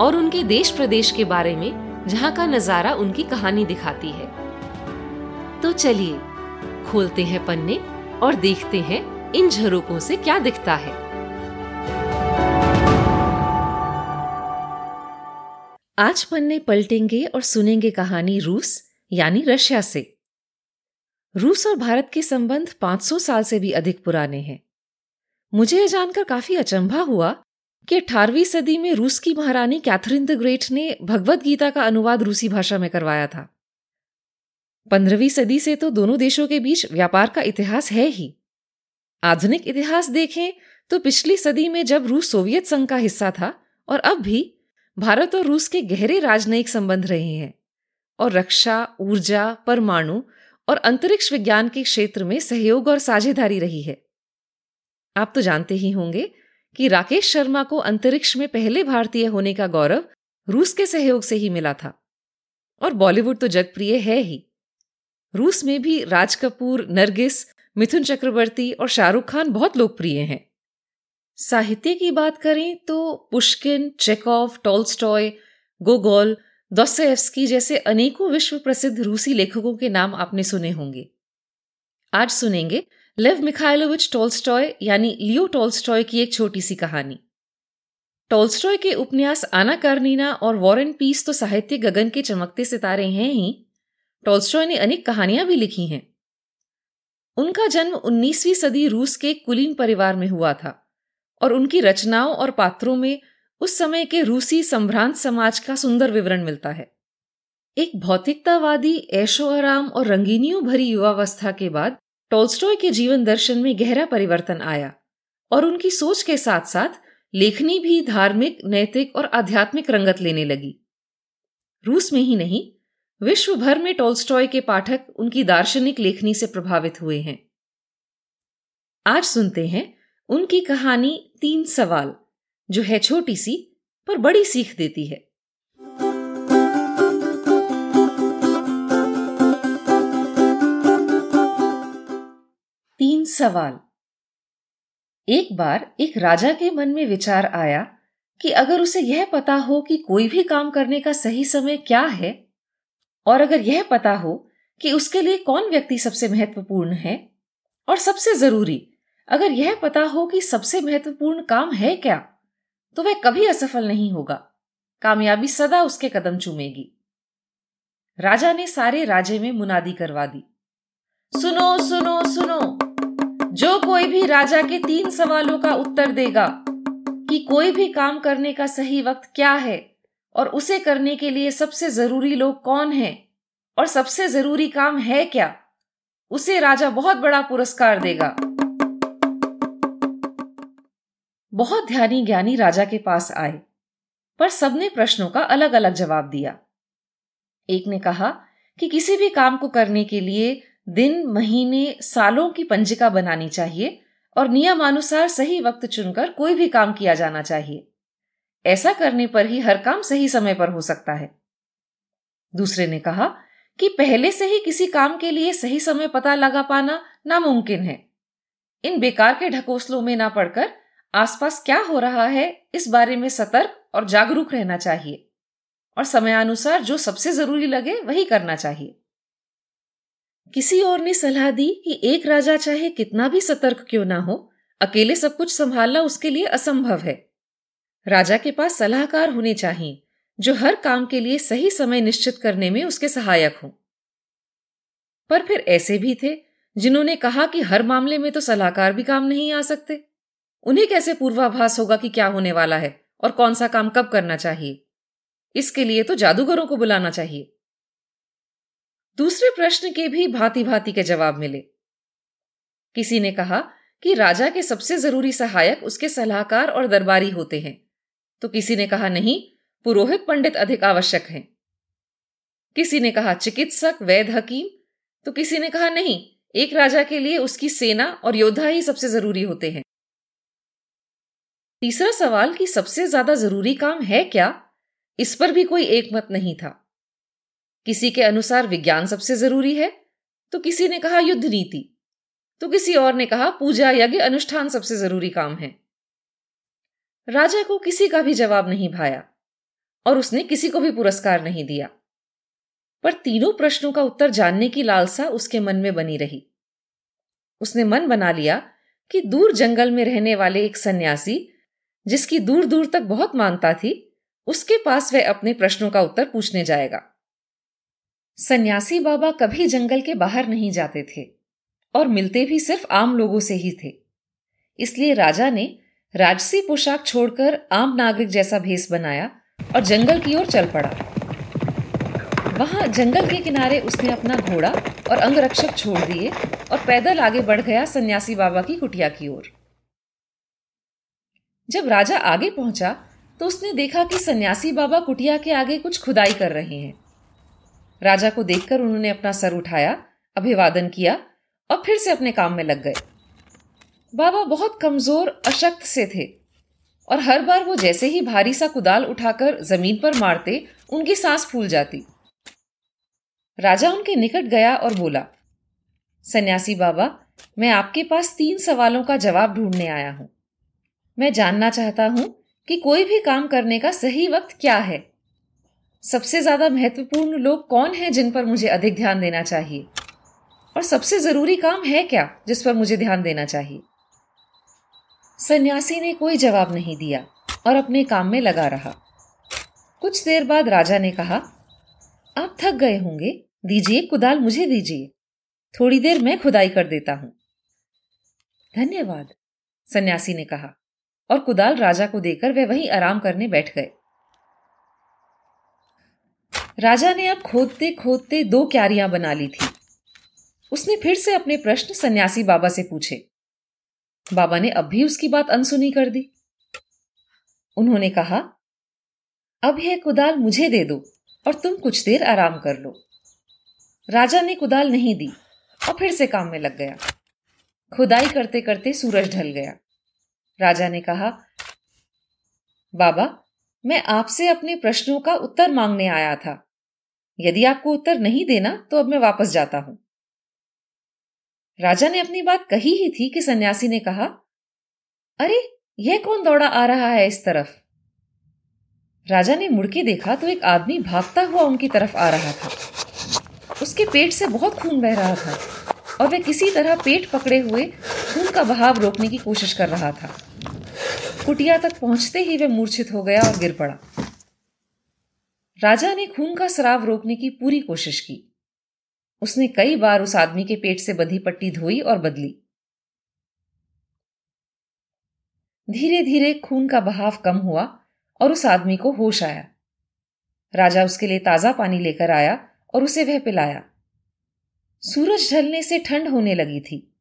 और उनके देश प्रदेश के बारे में, जहाँ का नज़ारा उनकी कहानी दिखाती है। तो चलिए, खोलते हैं पन्ने और देखते हैं इन झरोकों से क्या दिखता है। आज पन्ने पलटेंगे और सुनेंगे कहानी रूस, यानी रशिया से। रूस और भारत के संबंध 500 साल से भी अधिक पुराने हैं। मुझे यह जानकर काफ़ी अचंभा हुआ कि अठारहवीं सदी में रूस की महारानी कैथरीन द ग्रेट ने भगवत गीता का अनुवाद रूसी भाषा में करवाया था। पंद्रहवीं सदी से तो दोनों देशों के बीच व्यापार का इतिहास है ही। आधुनिक इतिहास देखें तो पिछली सदी में जब रूस सोवियत संघ का हिस्सा था और अब भी भारत और रूस के गहरे राजनयिक संबंध रहे हैं और रक्षा, ऊर्जा, परमाणु और अंतरिक्ष विज्ञान के क्षेत्र में सहयोग और साझेदारी रही है। आप तो जानते ही होंगे कि राकेश शर्मा को अंतरिक्ष में पहले भारतीय होने का गौरव रूस के सहयोग से ही मिला था। और बॉलीवुड तो जगप्रिय है ही। रूस में भी राज कपूर, नरगिस, मिथुन चक्रवर्ती और शाहरुख खान बहुत लोकप्रिय हैं। साहित्य की बात करें तो Pushkin Chekhov Tolstoy, Gogol Dostoevsky जैसे अनेकों विश्व प्रसिद्ध रूसी लेखकों के नाम आपने सुने होंगे। आज सुनेंगे लेव मिखाइलोविच टोल्स्टॉय, यानी लियो टोल्स्टॉय की एक छोटी सी कहानी। टोल्स्टॉय के उपन्यास आना कार्नीना और वॉरेन पीस तो साहित्य गगन के चमकते सितारे हैं ही। टोल्स्टॉय ने अनेक कहानियाँ भी लिखी हैं। उनका जन्म 19वीं सदी रूस के कुलीन परिवार में हुआ था और उनकी रचनाओं और पात्रों में उस समय के रूसी संभ्रांत समाज का सुंदर विवरण मिलता है। एक भौतिकतावादी ऐशो आराम और रंगीनियों भरी युवावस्था के बाद टोल्स्टॉय के जीवन दर्शन में गहरा परिवर्तन आया और उनकी सोच के साथ साथ लेखनी भी धार्मिक, नैतिक और आध्यात्मिक रंगत लेने लगी। रूस में ही नहीं विश्व भर में टोल्स्टॉय के पाठक उनकी दार्शनिक लेखनी से प्रभावित हुए हैं। आज सुनते हैं उनकी कहानी तीन सवाल, जो है छोटी सी पर बड़ी सीख देती है। सवाल। एक बार एक राजा के मन में विचार आया कि अगर उसे यह पता हो कि कोई भी काम करने का सही समय क्या है, और अगर यह पता हो कि उसके लिए कौन व्यक्ति सबसे महत्वपूर्ण है, और सबसे ज़रूरी, अगर यह पता हो कि सबसे महत्वपूर्ण काम है क्या तो वह कभी असफल नहीं होगा। कामयाबी सदा उसके कदम चूमेगी। राजा ने सारे राजे में मुनादी करवा दी। सुनो सुनो सुनो। जो कोई भी राजा के तीन सवालों का उत्तर देगा कि कोई भी काम करने का सही वक्त क्या है और उसे करने के लिए सबसे ज़रूरी लोग कौन हैं और सबसे ज़रूरी काम है क्या, उसे राजा बहुत बड़ा पुरस्कार देगा। बहुत ध्यानी ज्ञानी राजा के पास आए, पर सबने प्रश्नों का अलग अलग जवाब दिया। एक ने कहा कि किसी भी काम को करने के लिए दिन, महीने, सालों की पंजिका बनानी चाहिए और नियमानुसार सही वक्त चुनकर कोई भी काम किया जाना चाहिए। ऐसा करने पर ही हर काम सही समय पर हो सकता है। दूसरे ने कहा कि पहले से ही किसी काम के लिए सही समय पता लगा पाना नामुमकिन है। इन बेकार के ढकोसलों में ना पड़कर आसपास क्या हो रहा है इस बारे में सतर्क और जागरूक रहना चाहिए और समयानुसार जो सबसे ज़रूरी लगे वही करना चाहिए। किसी और ने सलाह दी कि एक राजा चाहे कितना भी सतर्क क्यों ना हो, अकेले सब कुछ संभालना उसके लिए असंभव है। राजा के पास सलाहकार होने चाहिए, जो हर काम के लिए सही समय निश्चित करने में उसके सहायक हो। पर फिर ऐसे भी थे, जिन्होंने कहा कि हर मामले में तो सलाहकार भी काम नहीं आ सकते। उन्हें कैसे पूर्वाभास होगा कि क्या होने वाला है और कौन सा काम कब करना चाहिए? इसके लिए तो जादूगरों को बुलाना चाहिए। दूसरे प्रश्न के भी भांति भांति के जवाब मिले। किसी ने कहा कि राजा के सबसे ज़रूरी सहायक उसके सलाहकार और दरबारी होते हैं। तो किसी ने कहा नहीं, पुरोहित पंडित अधिक आवश्यक हैं। किसी ने कहा चिकित्सक वैद हकीम। तो किसी ने कहा नहीं, एक राजा के लिए उसकी सेना और योद्धा ही सबसे ज़रूरी होते हैं। तीसरा सवाल कि सबसे ज़्यादा ज़रूरी काम है क्या? इस पर भी कोई एक मत नहीं था। किसी के अनुसार विज्ञान सबसे ज़रूरी है? तो किसी ने कहा युद्ध नीति। तो किसी और ने कहा पूजा यज्ञ अनुष्ठान सबसे ज़रूरी काम है। राजा को किसी का भी जवाब नहीं भाया, और उसने किसी को भी पुरस्कार नहीं दिया। पर तीनों प्रश्नों का उत्तर जानने की लालसा उसके मन में बनी रही। उसने मन बना लिया कि दूर जंगल में रहने वाले एक सन्यासी, जिसकी दूर दूर तक बहुत मानता थी, उसके पास वह अपने प्रश्नों का उत्तर पूछने जाएगा। सन्यासी बाबा कभी जंगल के बाहर नहीं जाते थे और मिलते भी सिर्फ़ आम लोगों से ही थे। इसलिए राजा ने राजसी पोशाक छोड़कर आम नागरिक जैसा भेस बनाया और जंगल की ओर चल पड़ा। वहाँ जंगल के किनारे उसने अपना घोड़ा और अंगरक्षक छोड़ दिए और पैदल आगे बढ़ गया सन्यासी बाबा की कुटिया की ओर। जब राजा आगे पहुँचा तो उसने देखा कि सन्यासी बाबा कुटिया के आगे कुछ खुदाई कर रहे हैं। राजा को देखकर उन्होंने अपना सर उठाया, अभिवादन किया और फिर से अपने काम में लग गए। बाबा बहुत कमज़ोर, अशक्त से थे और हर बार वो जैसे ही भारी सा कुदाल उठाकर ज़मीन पर मारते, उनकी सांस फूल जाती। राजा उनके निकट गया और बोला, सन्यासी बाबा, मैं आपके पास तीन सवालों का जवाब ढूँढने आया हूँ। मैं जानना चाहता हूँ कि कोई भी काम करने का सही वक्त क्या है? सबसे ज़्यादा महत्वपूर्ण लोग कौन हैं जिन पर मुझे अधिक ध्यान देना चाहिए? और सबसे ज़रूरी काम है क्या जिस पर मुझे ध्यान देना चाहिए? सन्यासी ने कोई जवाब नहीं दिया और अपने काम में लगा रहा। कुछ देर बाद राजा ने कहा, आप थक गए होंगे। दीजिए कुदाल मुझे दीजिए। थोड़ी देर मैं खुदाई कर देता हूँ। धन्यवाद, सन्यासी ने कहा। और कुदाल राजा को देकर वे वहीं आराम करने बैठ गए। राजा ने अब खोदते खोदते दो क्यारियाँ बना ली थी। उसने फिर से अपने प्रश्न सन्यासी बाबा से पूछे। बाबा ने अब भी उसकी बात अनसुनी कर दी। उन्होंने कहा, अब यह कुदाल मुझे दे दो और तुम कुछ देर आराम कर लो। राजा ने कुदाल नहीं दी और फिर से काम में लग गया। खुदाई करते करते सूरज ढल गया। राजा ने कहा, बाबा, मैं आपसे अपने प्रश्नों का उत्तर मांगने आया था। यदि आपको उत्तर नहीं देना तो अब मैं वापस जाता हूँ। राजा ने अपनी बात कही ही थी कि सन्यासी ने कहा, अरे, यह कौन दौड़ा आ रहा है इस तरफ़? राजा ने मुड़के देखा तो एक आदमी भागता हुआ उनकी तरफ़ आ रहा था। उसके पेट से बहुत खून बह रहा था और वह किसी तरह पेट पकड़े हुए खून का बहाव रोकने की कोशिश कर रहा था। कुटिया तक पहुँचते ही वह मूर्छित हो गया और गिर पड़ा। राजा ने खून का सराव रोकने की पूरी कोशिश की। उसने कई बार उस आदमी के पेट से बंधी पट्टी धोई और बदली। धीरे धीरे खून का बहाव कम हुआ और उस आदमी को होश आया। राजा उसके लिए ताज़ा पानी लेकर आया और उसे वह पिलाया। सूरज ढलने से ठंड होने लगी थी।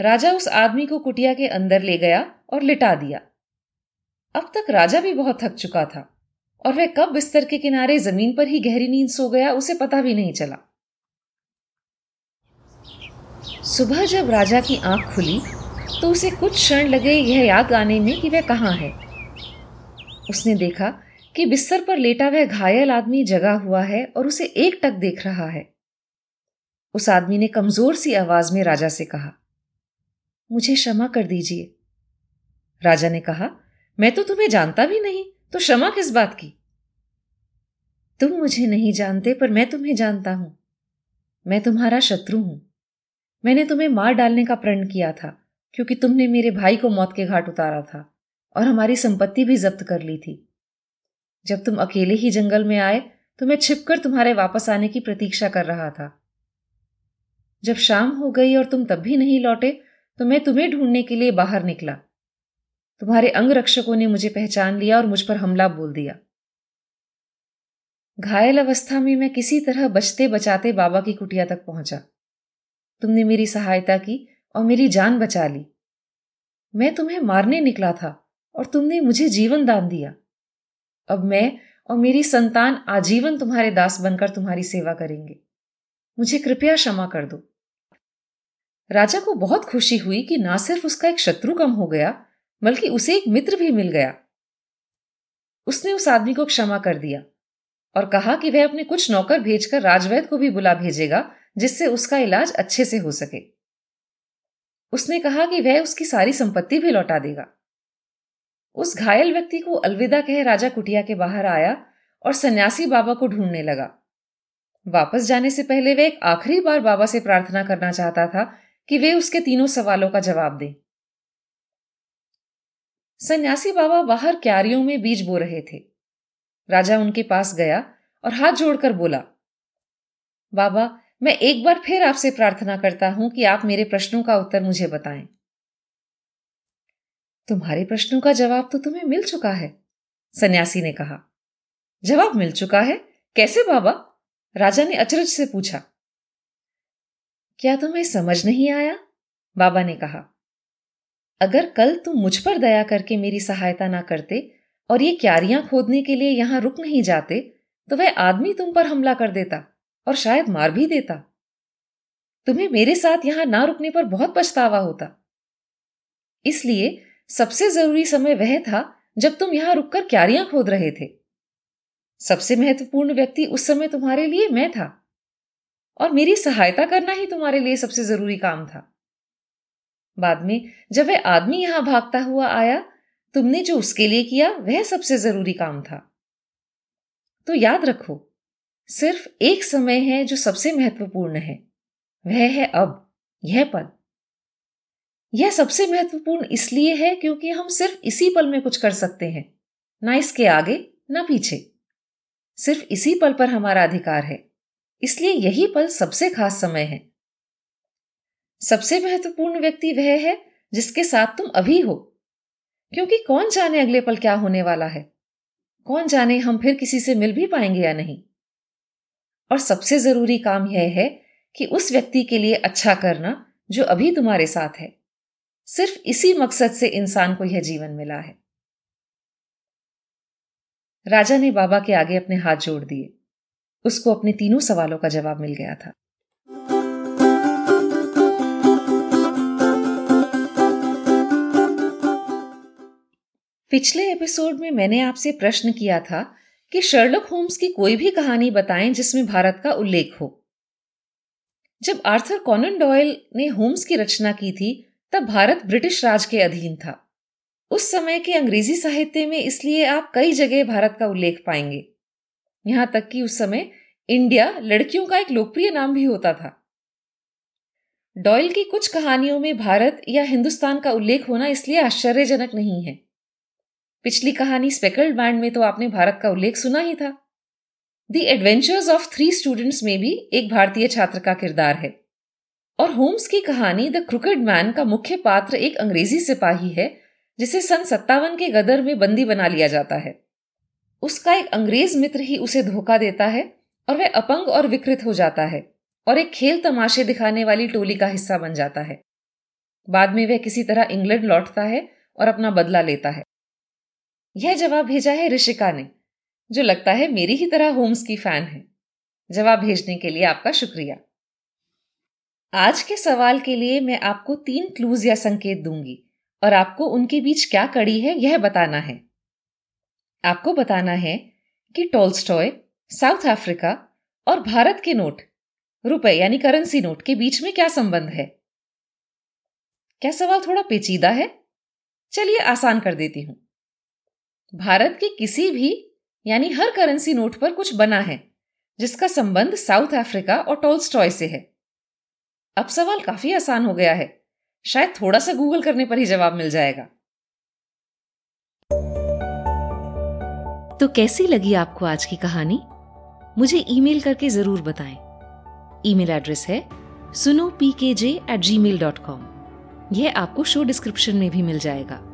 राजा उस आदमी को कुटिया के अंदर ले गया और लिटा दिया। अब तक राजा भी बहुत थक चुका था। और वह कब बिस्तर के किनारे ज़मीन पर ही गहरी नींद सो गया, उसे पता भी नहीं चला। सुबह जब राजा की आँख खुली तो उसे कुछ क्षण लगे यह याद आने में कि वह कहाँ है। उसने देखा कि बिस्तर पर लेटा वह घायल आदमी जगा हुआ है और उसे एक टक देख रहा है। उस आदमी ने कमज़ोर सी आवाज़ में राजा से कहा, मुझे क्षमा कर दीजिए। राजा ने कहा, मैं तो तुम्हें जानता भी नहीं। तो क्षमा किस बात की? तुम मुझे नहीं जानते, पर मैं तुम्हें जानता हूँ। मैं तुम्हारा शत्रु हूँ। मैंने तुम्हें मार डालने का प्रण किया था, क्योंकि तुमने मेरे भाई को मौत के घाट उतारा था और हमारी संपत्ति भी जब्त कर ली थी। जब तुम अकेले ही जंगल में आए तो मैं छिपकर तुम्हारे वापस आने की प्रतीक्षा कर रहा था। जब शाम हो गई और तुम तब भी नहीं लौटे तो मैं तुम्हें ढूँढने के लिए बाहर निकला। तुम्हारे अंगरक्षकों ने मुझे पहचान लिया और मुझ पर हमला बोल दिया। घायल अवस्था में मैं किसी तरह बचते बचाते बाबा की कुटिया तक पहुँचा। तुमने मेरी सहायता की और मेरी जान बचा ली। मैं तुम्हें मारने निकला था और तुमने मुझे जीवन दान दिया। अब मैं और मेरी संतान आजीवन तुम्हारे दास बनकर तुम्हारी सेवा करेंगे। मुझे कृपया क्षमा कर दो। राजा को बहुत खुशी हुई कि ना सिर्फ़ उसका एक शत्रु कम हो गया बल्कि उसे एक मित्र भी मिल गया। उसने उस आदमी को क्षमा कर दिया और कहा कि वह अपने कुछ नौकर भेजकर राजवैद को भी बुला भेजेगा, जिससे उसका इलाज अच्छे से हो सके। उसने कहा कि वह उसकी सारी संपत्ति भी लौटा देगा। उस घायल व्यक्ति को अलविदा कह राजा कुटिया के बाहर आया और सन्यासी बाबा को ढूँढने लगा। वापस जाने से पहले वह एक आखिरी बार बाबा से प्रार्थना करना चाहता था कि वे उसके तीनों सवालों का जवाब दें। सन्यासी बाबा बाहर क्यारियों में बीज बो रहे थे। राजा उनके पास गया और हाथ जोड़कर बोला, बाबा, मैं एक बार फिर आपसे प्रार्थना करता हूँ कि आप मेरे प्रश्नों का उत्तर मुझे बताएँ। तुम्हारे प्रश्नों का जवाब तो तुम्हें मिल चुका है, सन्यासी ने कहा। जवाब मिल चुका है? कैसे बाबा? राजा ने अचरज से पूछा। क्या तुम्हें समझ नहीं आया? बाबा ने कहा। अगर कल तुम मुझ पर दया करके मेरी सहायता ना करते और ये क्यारियाँ खोदने के लिए यहाँ रुक नहीं जाते तो वह आदमी तुम पर हमला कर देता और शायद मार भी देता। तुम्हें मेरे साथ यहाँ ना रुकने पर बहुत पछतावा होता। इसलिए सबसे ज़रूरी समय वह था जब तुम यहाँ रुककर क्यारियाँ खोद रहे थे। सबसे महत्वपूर्ण व्यक्ति उस समय तुम्हारे लिए मैं था और मेरी सहायता करना ही तुम्हारे लिए सबसे ज़रूरी काम था। बाद में जब वह आदमी यहाँ भागता हुआ आया, तुमने जो उसके लिए किया, वह सबसे ज़रूरी काम था। तो याद रखो, सिर्फ़ एक समय है जो सबसे महत्वपूर्ण है। वह है अब, यह पल। यह सबसे महत्वपूर्ण इसलिए है क्योंकि हम सिर्फ़ इसी पल में कुछ कर सकते हैं, ना इसके आगे, ना पीछे। सिर्फ़ इसी पल पर हमारा अधिकार है। इसलिए यही पल सबसे खास समय है। सबसे महत्वपूर्ण व्यक्ति वह है जिसके साथ तुम अभी हो। क्योंकि कौन जाने अगले पल क्या होने वाला है? कौन जाने हम फिर किसी से मिल भी पाएँगे या नहीं? और सबसे ज़रूरी काम यह है कि उस व्यक्ति के लिए अच्छा करना जो अभी तुम्हारे साथ है। सिर्फ़ इसी मकसद से इंसान को यह जीवन मिला है। राजा ने बाबा के आगे अपने हाथ जोड़ दिए। उसको अपने तीनों सवालों का जवाब मिल गया था। पिछले एपिसोड में मैंने आपसे प्रश्न किया था कि शर्लक होम्स की कोई भी कहानी बताएँ जिसमें भारत का उल्लेख हो। जब आर्थर कॉनन डॉयल ने होम्स की रचना की थी, तब भारत ब्रिटिश राज के अधीन था। उस समय के अंग्रेज़ी साहित्य में इसलिए आप कई जगह भारत का उल्लेख पाएँगे। यहाँ तक कि उस समय इंडिया लड़कियों का एक लोकप्रिय नाम भी होता था। डॉयल की कुछ कहानियों में भारत या हिंदुस्तान का उल्लेख होना इसलिए आश्चर्यजनक नहीं है। पिछली कहानी स्पेकल्ड बैंड में तो आपने भारत का उल्लेख सुना ही था। The Adventures of Three Students में भी एक भारतीय छात्र का किरदार है। और होम्स की कहानी द क्रुकेड मैन का मुख्य पात्र एक अंग्रेज़ी सिपाही है, जिसे सन सत्तावन के गदर में बंदी बना लिया जाता है। उसका एक अंग्रेज़ मित्र ही उसे धोखा देता है और वह अपंग और विकृत हो जाता है और एक खेल तमाशे दिखाने वाली टोली का हिस्सा बन जाता है। बाद में वह किसी तरह इंग्लैंड लौटता है और अपना बदला लेता है। यह जवाब भेजा है ऋषिका ने, जो लगता है मेरी ही तरह होम्स की फ़ैन है। जवाब भेजने के लिए आपका शुक्रिया। आज के सवाल के लिए मैं आपको तीन क्लूज या संकेत दूँगी, और आपको उनके बीच क्या कड़ी है यह बताना है। आपको बताना है कि टोल्स्टॉय, साउथ अफ्रीका और भारत के नोट, रुपए यानी करेंसी नोट के बीच में क्या संबंध है? क्या सवाल थोड़ा पेचीदा है? चलिए आसान कर देती हूँ। भारत के किसी भी, यानी हर करेंसी नोट पर कुछ बना है, जिसका संबंध साउथ अफ्रीका और टोल्स्टॉय से है। अब सवाल काफ़ी आसान हो गया है। शायद थोड़ा सा गूगल करने पर ही जवाब मिल जाएगा। तो कैसी लगी आपको आज की कहानी? मुझे ईमेल करके ज़रूर बताएँ। ईमेल एड्रेस है सुनो P K J at Gmail dot com यह आपको शो डिस्क्रिप्शन में भी मिल जाएगा।